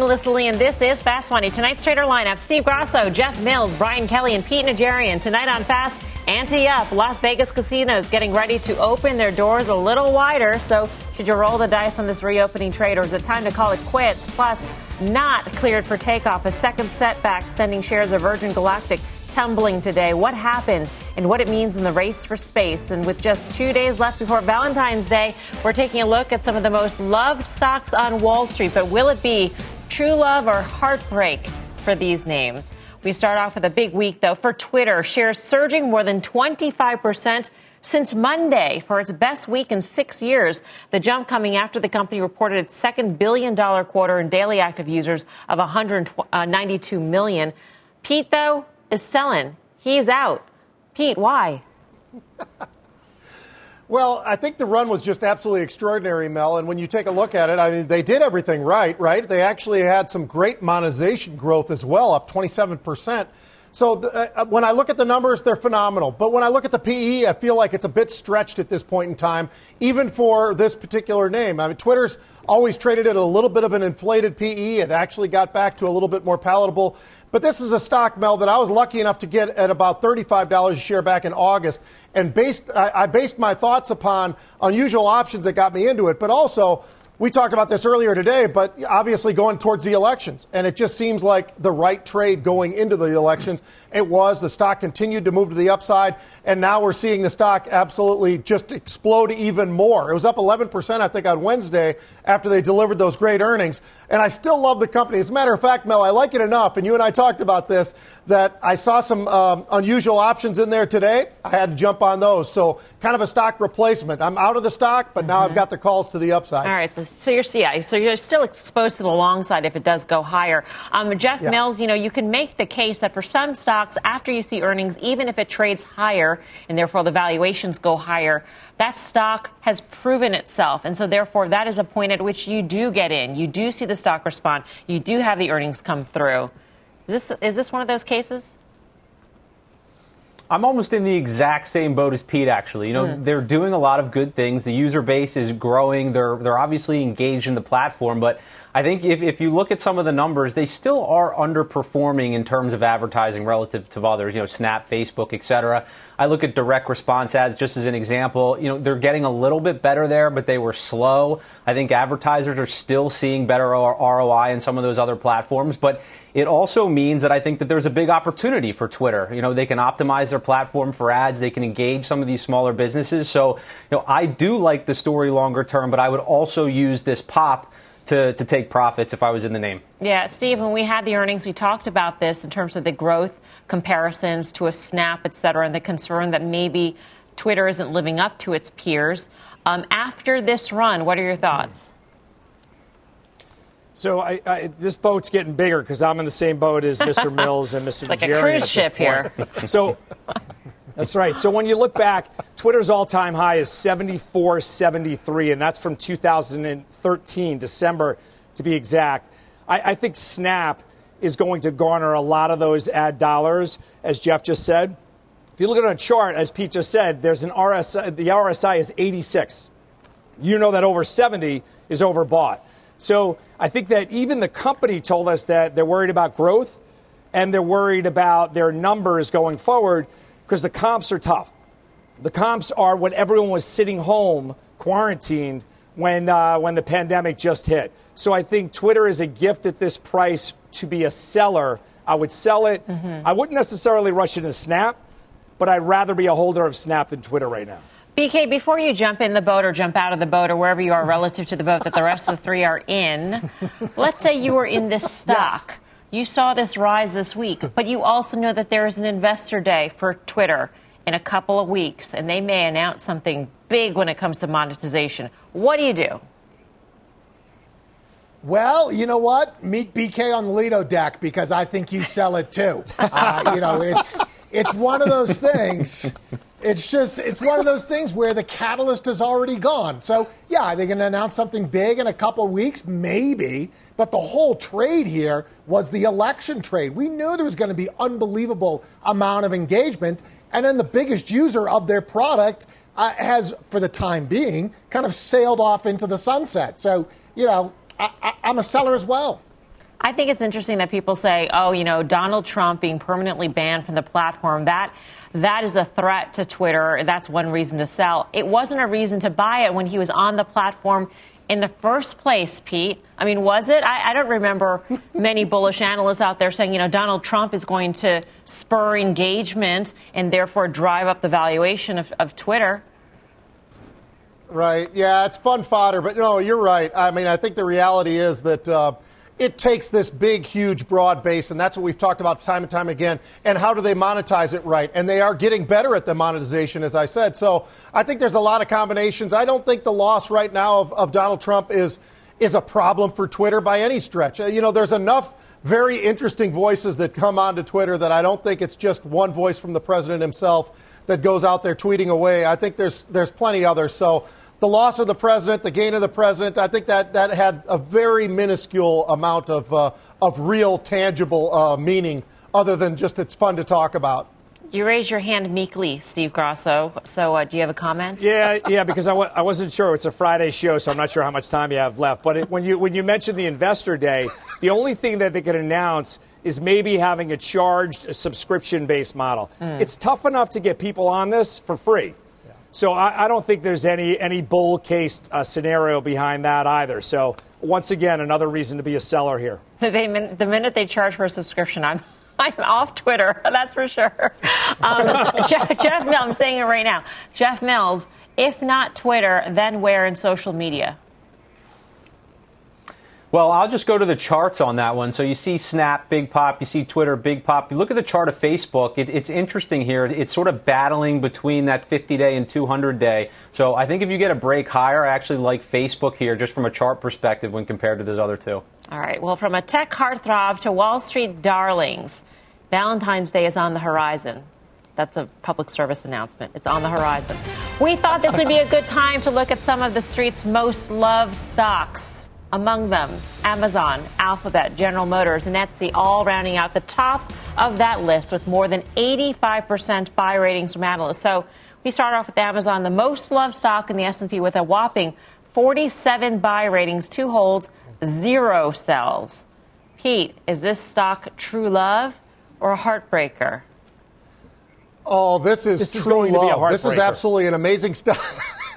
Melissa Lee, and this is Fast Money. Tonight's trader lineup Steve Grasso, Jeff Mills, Brian Kelly, and Pete Najarian. Tonight on Fast, ante up. Las Vegas casinos getting ready to open their doors a little wider. So, should you roll the dice on this reopening trade, or is it time to call it quits? Plus, not cleared for takeoff. A second setback sending shares of Virgin Galactic tumbling today. What happened and what it means in the race for space. And with just two days left before Valentine's Day, we're taking a look at some of the most loved stocks on Wall Street. But will it be true love or heartbreak for these names? We start off with a big week, though, for Twitter. Shares surging more than 25% since Monday for its best week in six years. The jump coming after the company reported its second billion dollar quarter in daily active users of 192 uh, million. Pete, though, is selling. He's out. Pete, why? Well, I think the run was just absolutely extraordinary, Mel. And when you take a look at it, I mean, they did everything right, right? They actually had some great monetization growth as well, up 27%. So the, uh, uh, when I look at the numbers, they're phenomenal. But when I look at the PE, I feel like it's a bit stretched at this point in time, even for this particular name. I mean, Twitter's always traded at a little bit of an inflated PE. It actually got back to a little bit more palatable. But this is a stock, Mel, that I was lucky enough to get at about $35 a share back in August. And based, I, I based my thoughts upon unusual options that got me into it, but also we talked about this earlier today, but obviously going towards the elections. And it just seems like the right trade going into the elections. It was. The stock continued to move to the upside. And now we're seeing the stock absolutely just explode even more. It was up 11%, I think, on Wednesday after they delivered those great earnings. And I still love the company. As a matter of fact, Mel, I like it enough. And you and I talked about this that I saw some um, unusual options in there today. I had to jump on those. So kind of a stock replacement. I'm out of the stock, but now mm-hmm. I've got the calls to the upside. All right. So so you're yeah, so you're still exposed to the long side if it does go higher. Um, Jeff yeah. Mills, you know, you can make the case that for some stocks, after you see earnings, even if it trades higher and therefore the valuations go higher, that stock has proven itself, and so therefore that is a point at which you do get in. You do see the stock respond. You do have the earnings come through. Is this is this one of those cases? I'm almost in the exact same boat as Pete, actually. You know, mm. they're doing a lot of good things. The user base is growing. They're, they're obviously engaged in the platform, but I think if, if you look at some of the numbers, they still are underperforming in terms of advertising relative to others, you know, Snap, Facebook, et cetera. I look at direct response ads just as an example. You know, they're getting a little bit better there, but they were slow. I think advertisers are still seeing better ROI in some of those other platforms, but it also means that I think that there's a big opportunity for Twitter. You know, they can optimize their platform for ads, they can engage some of these smaller businesses. So, you know, I do like the story longer term, but I would also use this pop to, to take profits if I was in the name. Yeah, Steve, when we had the earnings, we talked about this in terms of the growth comparisons to a Snap, et cetera, and the concern that maybe Twitter isn't living up to its peers. Um, after this run, what are your thoughts? So I, I, this boat's getting bigger because I'm in the same boat as Mr. Mills and Mr. like Jerry a cruise ship here. So that's right. So when you look back, Twitter's all-time high is 74.73, and that's from 2013, December to be exact. I, I think Snap is going to garner a lot of those ad dollars, as Jeff just said. If you look at a chart, as Pete just said, there's an RSI, the RSI is 86. You know that over 70 is overbought. So I think that even the company told us that they're worried about growth and they're worried about their numbers going forward because the comps are tough. The comps are when everyone was sitting home quarantined when, uh, when the pandemic just hit. So I think Twitter is a gift at this price to be a seller. I would sell it. Mm-hmm. I wouldn't necessarily rush into Snap, but I'd rather be a holder of Snap than Twitter right now. BK, before you jump in the boat or jump out of the boat or wherever you are relative to the boat that the rest of the three are in, let's say you were in this stock. Yes. You saw this rise this week, but you also know that there is an investor day for Twitter in a couple of weeks, and they may announce something big when it comes to monetization. What do you do? Well, you know what? Meet BK on the Lido deck because I think you sell it too. Uh, you know, it's it's one of those things. It's just it's one of those things where the catalyst is already gone. So yeah, are they going to announce something big in a couple of weeks? Maybe. But the whole trade here was the election trade. We knew there was going to be unbelievable amount of engagement, and then the biggest user of their product uh, has, for the time being, kind of sailed off into the sunset. So you know, I, I'm a seller as well. I think it's interesting that people say, oh, you know, Donald Trump being permanently banned from the platform, that that is a threat to Twitter. That's one reason to sell. It wasn't a reason to buy it when he was on the platform in the first place, Pete. I mean, was it? I, I don't remember many bullish analysts out there saying, you know, Donald Trump is going to spur engagement and therefore drive up the valuation of, of Twitter. Right. Yeah, it's fun fodder, but no, you're right. I mean, I think the reality is that. Uh, it takes this big, huge, broad base, and that's what we've talked about time and time again. And how do they monetize it right? And they are getting better at the monetization, as I said. So I think there's a lot of combinations. I don't think the loss right now of, of Donald Trump is is a problem for Twitter by any stretch. Uh, you know, there's enough very interesting voices that come onto Twitter that I don't think it's just one voice from the president himself that goes out there tweeting away. I think there's there's plenty others. So the loss of the president, the gain of the president, I think that, that had a very minuscule amount of, uh, of real, tangible uh, meaning other than just it's fun to talk about. You raise your hand meekly, Steve Grasso. So, uh, do you have a comment? Yeah, yeah, because I w- I wasn't sure. It's a Friday show, so I'm not sure how much time you have left. But it, when you when you mentioned the investor day, the only thing that they could announce is maybe having a charged subscription based model. Mm. It's tough enough to get people on this for free. So I, I, don't think there's any any bull case uh, scenario behind that either. So once again, another reason to be a seller here. They, the minute they charge for a subscription, I'm I'm off Twitter. That's for sure. Um, Jeff, Jeff Mills, I'm saying it right now. Jeff Mills, if not Twitter, then where in social media? Well, I'll just go to the charts on that one. So you see Snap, big pop. You see Twitter, big pop. You look at the chart of Facebook. It, it's interesting here. It's sort of battling between that 50 day and 200 day. So I think if you get a break higher, I actually like Facebook here just from a chart perspective when compared to those other two. All right. Well, from a tech heartthrob to Wall Street darlings, Valentine's Day is on the horizon. That's a public service announcement. It's on the horizon. We thought this would be a good time to look at some of the street's most loved stocks. Among them, Amazon, Alphabet, General Motors, and Etsy, all rounding out the top of that list with more than 85% buy ratings from analysts. So we start off with Amazon, the most loved stock in the S&P with a whopping 47 buy ratings, two holds, zero sells. Pete, is this stock true love or a heartbreaker? Oh, this is this true is love. This is absolutely an amazing stock.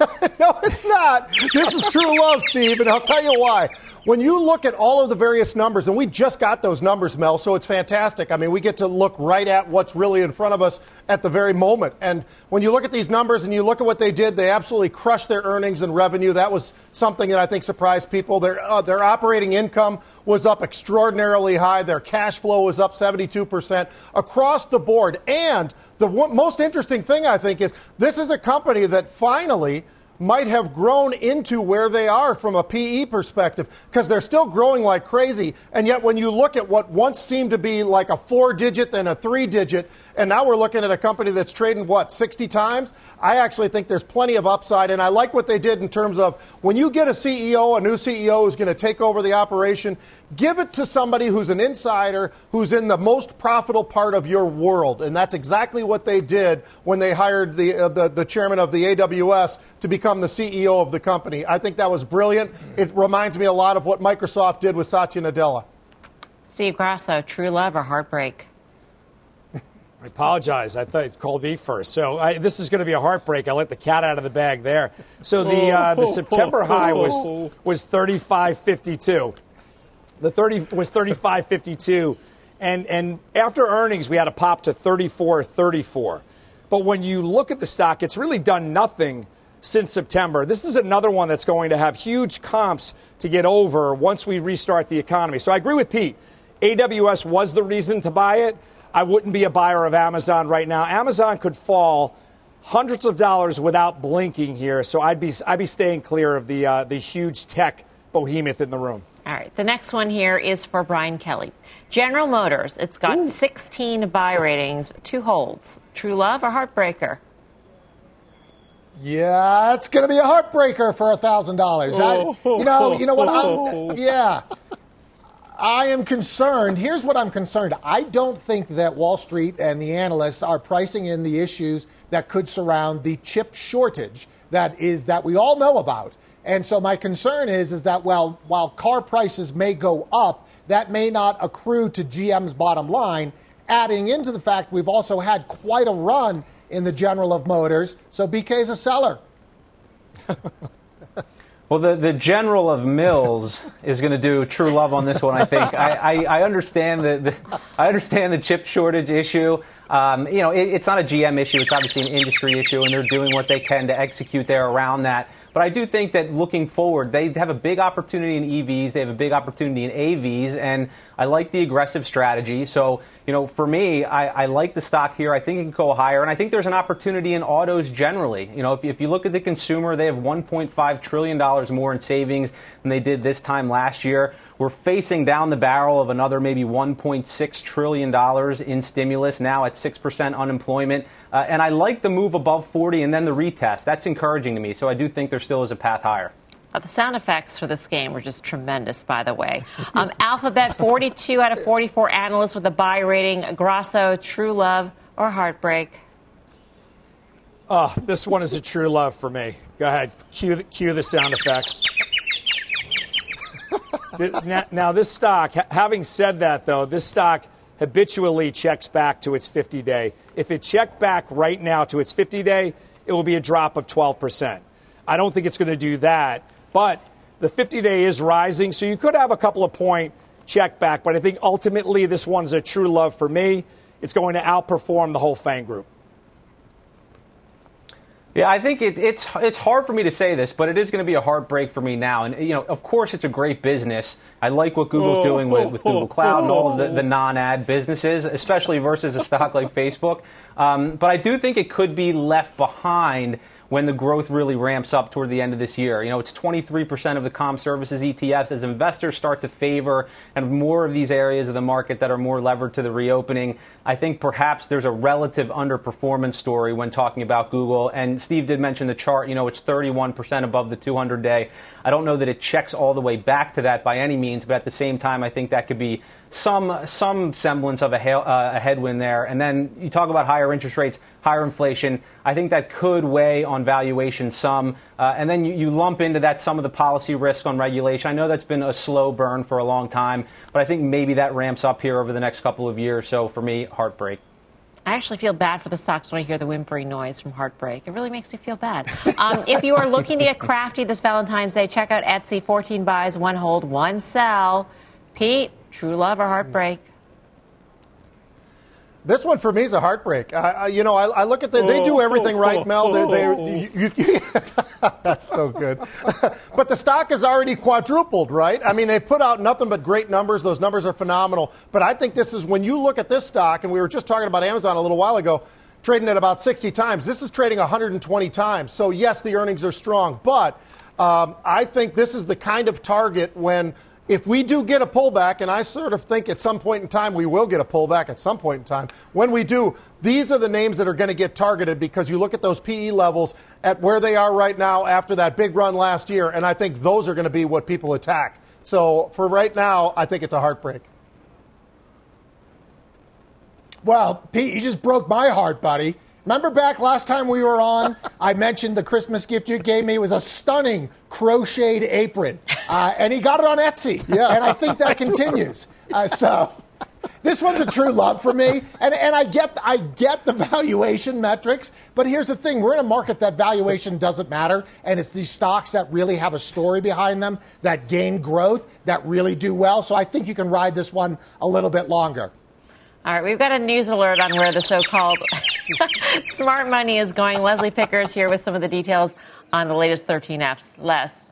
no, it's not. This is true love, Steve, and I'll tell you why. When you look at all of the various numbers, and we just got those numbers, Mel, so it's fantastic. I mean, we get to look right at what's really in front of us at the very moment. And when you look at these numbers and you look at what they did, they absolutely crushed their earnings and revenue. That was something that I think surprised people. Their, uh, their operating income was up extraordinarily high. Their cash flow was up 72% across the board. And the most interesting thing, I think, is this is a company that finally might have grown into where they are from a PE perspective because they're still growing like crazy. And yet, when you look at what once seemed to be like a four digit, then a three digit, and now we're looking at a company that's trading, what, 60 times? I actually think there's plenty of upside. And I like what they did in terms of when you get a CEO, a new CEO who's going to take over the operation, give it to somebody who's an insider, who's in the most profitable part of your world. And that's exactly what they did when they hired the, uh, the, the chairman of the AWS to become the CEO of the company. I think that was brilliant. It reminds me a lot of what Microsoft did with Satya Nadella. Steve Grasso, true love or heartbreak? I apologize. I thought you called me first. So I, this is going to be a heartbreak. I let the cat out of the bag there. So the uh, the September high was was 35.52. The 30 was 35.52, and and after earnings we had a pop to 34.34. But when you look at the stock, it's really done nothing since September. This is another one that's going to have huge comps to get over once we restart the economy. So I agree with Pete. AWS was the reason to buy it. I wouldn't be a buyer of Amazon right now. Amazon could fall hundreds of dollars without blinking here, so I'd be I'd be staying clear of the uh, the huge tech behemoth in the room. All right. The next one here is for Brian Kelly. General Motors, it's got Ooh. 16 buy ratings, two holds. True love or heartbreaker? Yeah, it's going to be a heartbreaker for a thousand dollars. You know, you know what? I'm, oh. yeah, I am concerned. Here's what I'm concerned. I don't think that Wall Street and the analysts are pricing in the issues that could surround the chip shortage that is that we all know about. And so my concern is is that while while car prices may go up, that may not accrue to GM's bottom line. Adding into the fact we've also had quite a run in the General of Motors, so BK is a seller. Well, the, the general of Mills is going to do true love on this one. I think I, I, I understand the, the, I understand the chip shortage issue. Um, you know, it, it's not a GM issue; it's obviously an industry issue, and they're doing what they can to execute there around that. But I do think that looking forward, they have a big opportunity in EVs, they have a big opportunity in AVs, and I like the aggressive strategy. So, you know, for me, I, I like the stock here. I think it can go higher, and I think there's an opportunity in autos generally. You know, if, if you look at the consumer, they have $1.5 trillion more in savings than they did this time last year. We're facing down the barrel of another maybe $1.6 trillion in stimulus, now at 6% unemployment. Uh, and I like the move above 40 and then the retest. That's encouraging to me. So I do think there still is a path higher. Uh, the sound effects for this game were just tremendous, by the way. Um, Alphabet, 42 out of 44 analysts with a buy rating. Grasso, true love or heartbreak? Oh, this one is a true love for me. Go ahead, cue the, cue the sound effects. now, now, this stock, having said that, though, this stock habitually checks back to its 50 day. If it checked back right now to its 50 day, it will be a drop of 12%. I don't think it's going to do that, but the 50 day is rising, so you could have a couple of point check back, but I think ultimately this one's a true love for me. It's going to outperform the whole FANG group. Yeah, I think it, it's it's hard for me to say this, but it is going to be a heartbreak for me now. And you know, of course, it's a great business. I like what Google's oh, doing with, with Google Cloud and all of the, the non-ad businesses, especially versus a stock like Facebook. Um, but I do think it could be left behind when the growth really ramps up toward the end of this year. You know, it's 23% of the com services ETFs as investors start to favor and more of these areas of the market that are more levered to the reopening. I think perhaps there's a relative underperformance story when talking about Google. And Steve did mention the chart. You know, it's 31% above the 200 day. I don't know that it checks all the way back to that by any means, but at the same time, I think that could be some some semblance of a, uh, a headwind there. And then you talk about higher interest rates higher inflation. I think that could weigh on valuation some. Uh, and then you, you, lump into that some of the policy risk on regulation. I know that's been a slow burn for a long time, but I think maybe that ramps up here over the next couple of years. So for me, heartbreak. I actually feel bad for the stocks when I hear the whimpering noise from Heartbreak. It really makes me feel bad. Um, if you are looking to get crafty this Valentine's Day, check out Etsy 14 buys, one hold, one sell. Pete, true love or heartbreak? This one for me is a heartbreak. Uh, you know, I, I, look at the, they do everything right, Mel. They're, they're, you, you, that's so good. but the stock is already quadrupled, right? I mean, they put out nothing but great numbers. Those numbers are phenomenal. But I think this is when you look at this stock, and we were just talking about Amazon a little while ago, trading at about 60 times. This is trading 120 times. So yes, the earnings are strong, but um, I think this is the kind of target when if we do get a pullback, and I sort of think at some point in time we will get a pullback at some point in time, when we do, these are the names that are going to get targeted because you look at those PE levels at where they are right now after that big run last year, and I think those are going to be what people attack. So for right now, I think it's a heartbreak. Well, Pete, you just broke my heart, buddy. Remember back last time we were on, I mentioned the Christmas gift you gave me was a stunning crocheted apron, uh, and he got it on Etsy. Yeah, and I think that continues. Uh, so this one's a true love for me, and and I get I get the valuation metrics, but here's the thing: we're in a market that valuation doesn't matter, and it's these stocks that really have a story behind them that gain growth that really do well. So I think you can ride this one a little bit longer. All right, we've got a news alert on where the so-called smart money is going. Leslie Picker's here with some of the details on the latest 13Fs. Les.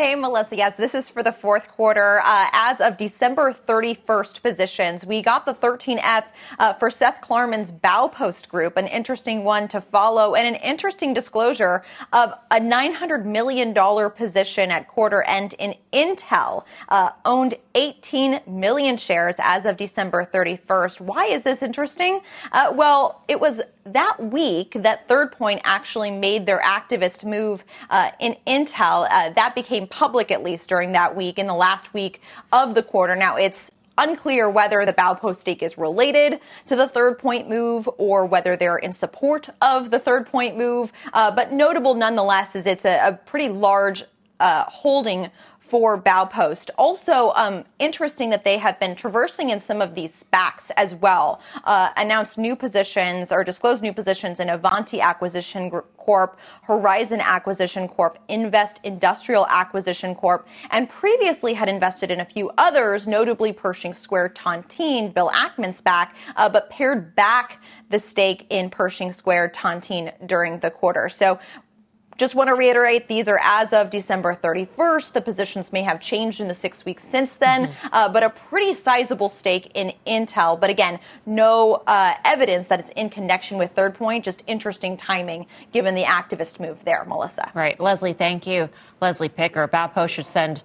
Hey, Melissa. Yes, this is for the fourth quarter. Uh, as of December 31st positions, we got the 13F uh, for Seth Klarman's Baupost Group, an interesting one to follow, and an interesting disclosure of a $900 million position at quarter end in Intel, uh, owned 18 million shares as of December 31st. Why is this interesting? Uh, well, it was that week that Third Point actually made their activist move uh, in Intel. Uh, that became public at least during that week in the last week of the quarter. Now it's unclear whether the Baupost stake is related to the Third Point move or whether they're in support of the Third Point move. Uh, but notable nonetheless is it's a, a pretty large uh, holding for Baupost. Also, um, interesting that they have been traversing in some of these SPACs as well. Uh, announced new positions or disclosed new positions in Avanti Acquisition Corp, Horizon Acquisition Corp, Investindustrial Acquisition Corp, and previously had invested in a few others, notably Pershing Square Tontine, Bill Ackman SPAC, uh, but pared back the stake in Pershing Square Tontine during the quarter. So just want to reiterate these are as of December 31st. The positions may have changed in the six weeks since then, mm-hmm. uh, but a pretty sizable stake in Intel. But again, no uh, evidence that it's in connection with Third Point. Just interesting timing given the activist move there, Melissa. Right. Leslie, thank you. Leslie Picker. Baupost should send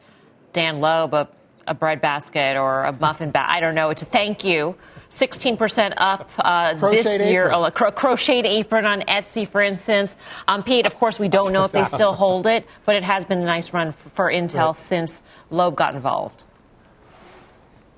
Dan Loeb a, a bread basket or a muffin bag. I don't know to thank you 16% up uh, this year. Apron. A cro- crocheted apron on Etsy, for instance. Um, Pete, of course, we don't know if they still hold it, but it has been a nice run for, for Intel right. since Loeb got involved.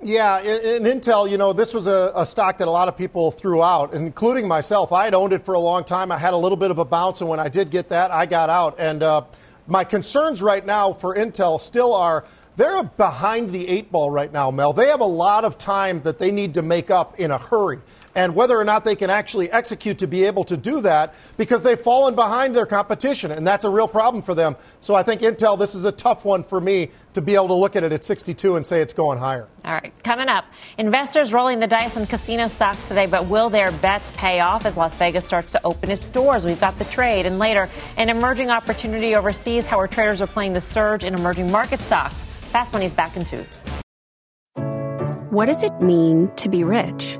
Yeah, in, in, Intel, you know, this was a, a, stock that a lot of people threw out, including myself. I had owned it for a long time. I had a little bit of a bounce, and when I did get that, I got out. And uh, my concerns right now for Intel still are they're behind the eight ball right now, Mel. They have a lot of time that they need to make up in a hurry. And whether or not they can actually execute to be able to do that because they've fallen behind their competition. And that's a real problem for them. So I think Intel, this is a tough one for me to be able to look at it at 62 and say it's going higher. All right. Coming up, investors rolling the dice on casino stocks today, but will their bets pay off as Las Vegas starts to open its doors? We've got the trade. And later, an emerging opportunity overseas, how our traders are playing the surge in emerging market stocks. Fast Money's back in two. What does it mean to be rich?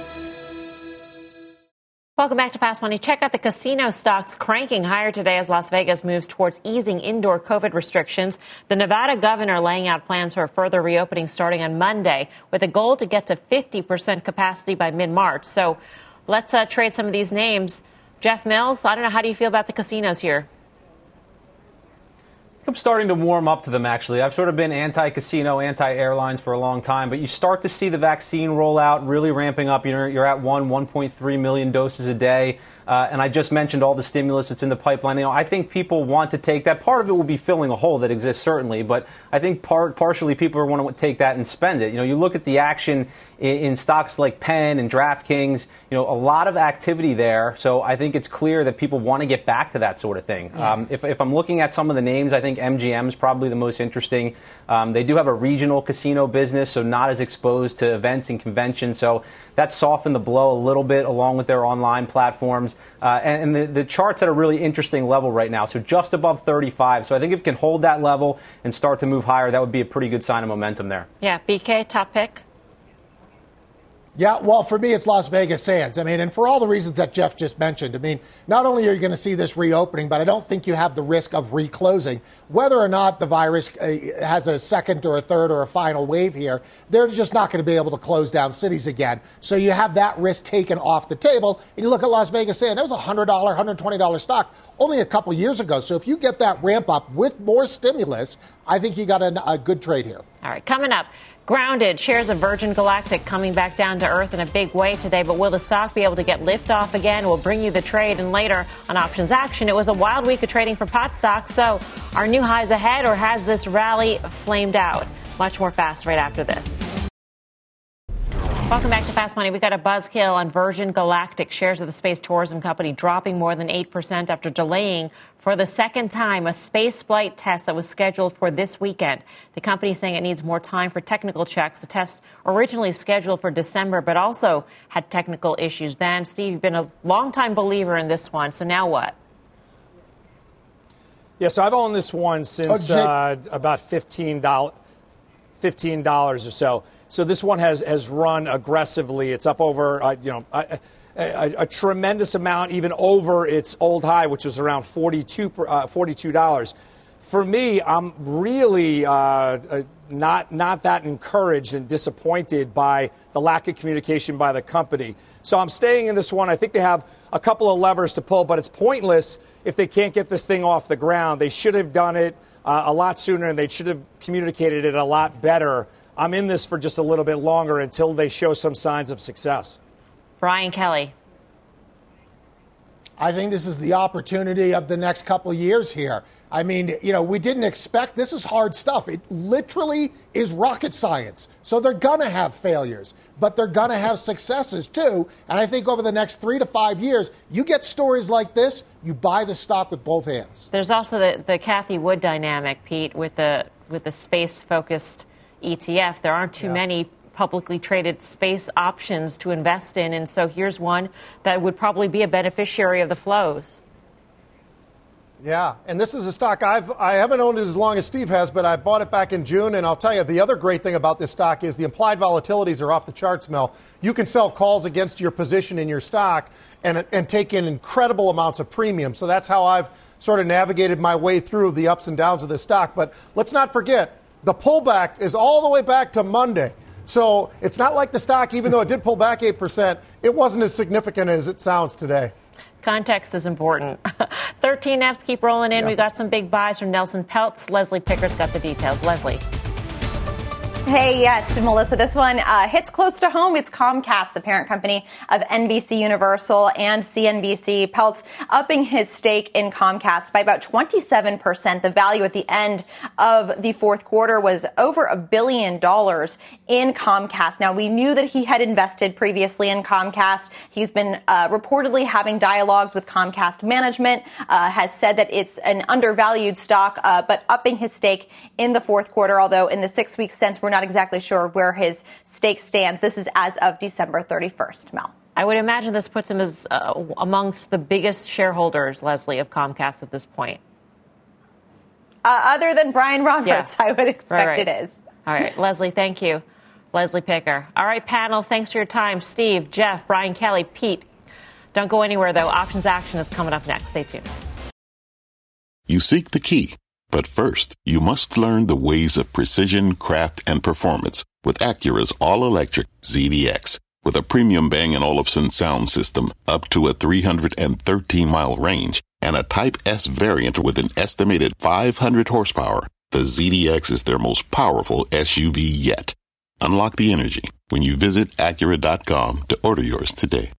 Welcome back to Fast Money. Check out the casino stocks cranking higher today as Las Vegas moves towards easing indoor COVID restrictions. The Nevada governor laying out plans for a further reopening starting on Monday with a goal to get to 50% capacity by mid March. So let's uh, trade some of these names. Jeff Mills, I don't know, how do you feel about the casinos here? I'm starting to warm up to them, actually. I've sort of been anti casino, anti airlines for a long time, but you start to see the vaccine rollout really ramping up. You're, you're at one, 1.3 million doses a day. Uh, and I just mentioned all the stimulus that's in the pipeline. You know, I think people want to take that. Part of it will be filling a hole that exists, certainly, but I think part, partially people are want to take that and spend it. You know, you look at the action in, in stocks like Penn and DraftKings, you know, a lot of activity there. So I think it's clear that people want to get back to that sort of thing. Yeah. Um, if, if, I'm looking at some of the names, I think MGM is probably the most interesting. Um, they do have a regional casino business, so not as exposed to events and conventions. So that softened the blow a little bit along with their online platforms. Uh, and, and the, the chart's at a really interesting level right now, so just above 35. So I think if it can hold that level and start to move higher, that would be a pretty good sign of momentum there. Yeah, BK, top pick. Yeah, well, for me, it's Las Vegas Sands. I mean, and for all the reasons that Jeff just mentioned, I mean, not only are you going to see this reopening, but I don't think you have the risk of reclosing. Whether or not the virus uh, has a second or a third or a final wave here, they're just not going to be able to close down cities again. So you have that risk taken off the table. And you look at Las Vegas Sands, that was a $100, $120 stock only a couple years ago. So if you get that ramp up with more stimulus, I think you got a, a good trade here. All right, coming up. Grounded shares of Virgin Galactic coming back down to earth in a big way today, but will the stock be able to get lift off again? We'll bring you the trade and later on options action. It was a wild week of trading for pot stocks, so are new highs ahead or has this rally flamed out? Much more fast right after this. Welcome back to Fast Money. We got a buzzkill on Virgin Galactic. Shares of the space tourism company dropping more than 8% after delaying for the second time a space flight test that was scheduled for this weekend. The company is saying it needs more time for technical checks. The test originally scheduled for December, but also had technical issues then. Steve, you've been a longtime believer in this one. So now what? Yeah, so I've owned this one since oh, uh, about $15, $15 or so. So this one has, has run aggressively. It's up over, uh, you know, a, a, a, tremendous amount, even over its old high, which was around 42, uh, $42. For me, I'm really uh, uh, not, not that encouraged and disappointed by the lack of communication by the company. So I'm staying in this one. I think they have a couple of levers to pull, but it's pointless if they can't get this thing off the ground. They should have done it uh, a lot sooner and they should have communicated it a lot better I'm in this for just a little bit longer until they show some signs of success. Brian Kelly. I think this is the opportunity of the next couple of years here. I mean, you know, we didn't expect this is hard stuff. It literally is rocket science. So they're going to have failures, but they're going to have successes too. And I think over the next three to five years, you get stories like this, you buy the stock with both hands. There's also the, the Cathie Wood dynamic, Pete, with the with the space focused ETF. There aren't too yeah. many publicly traded space options to invest in, and so here's one that would probably be a beneficiary of the flows. Yeah, and this is a stock I've I haven't owned it as long as Steve has, but I bought it back in June, and I'll tell you the other great thing about this stock is the implied volatilities are off the charts. Mel, you can sell calls against your position in your stock and and take in incredible amounts of premium. So that's how I've sort of navigated my way through the ups and downs of this stock. But let's not forget the pullback is all the way back to Monday. So it's not like the stock, even though it did pull back 8%, it wasn't as significant as it sounds today. Context is important. 13 Fs keep rolling in. Yeah. We got some big buys from Nelson Peltz. Leslie Picker's got the details. Leslie. Hey, yes, Melissa. This one uh, hits close to home. It's Comcast, the parent company of NBC Universal and CNBC. Peltz upping his stake in Comcast by about 27%. The value at the end of the fourth quarter was over a billion dollars in Comcast. Now, we knew that he had invested previously in Comcast. He's been uh, reportedly having dialogues with Comcast management, uh, has said that it's an undervalued stock, uh, but upping his stake in the fourth quarter, although in the six weeks since we're not exactly sure where his stake stands. This is as of December 31st, Mel. I would imagine this puts him as uh, amongst the biggest shareholders, Leslie, of Comcast at this point. Uh, other than Brian Roberts, yeah. I would expect right, right. it is. All right, Leslie, thank you. Leslie Picker. All right, panel, thanks for your time. Steve, Jeff, Brian Kelly, Pete. Don't go anywhere, though. Options action is coming up next. Stay tuned. You seek the key but first, you must learn the ways of precision, craft, and performance with Acura's all-electric ZDX. With a premium Bang & Olufsen sound system up to a 313-mile range and a Type S variant with an estimated 500 horsepower, the ZDX is their most powerful SUV yet. Unlock the energy when you visit Acura.com to order yours today.